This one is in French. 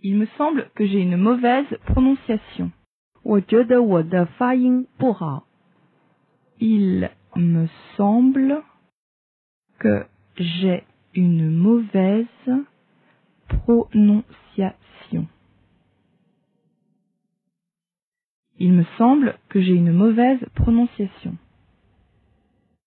Il me semble que j'ai une mauvaise prononciation. Il me semble que j'ai une mauvaise prononciation. Il me semble que j'ai une mauvaise prononciation.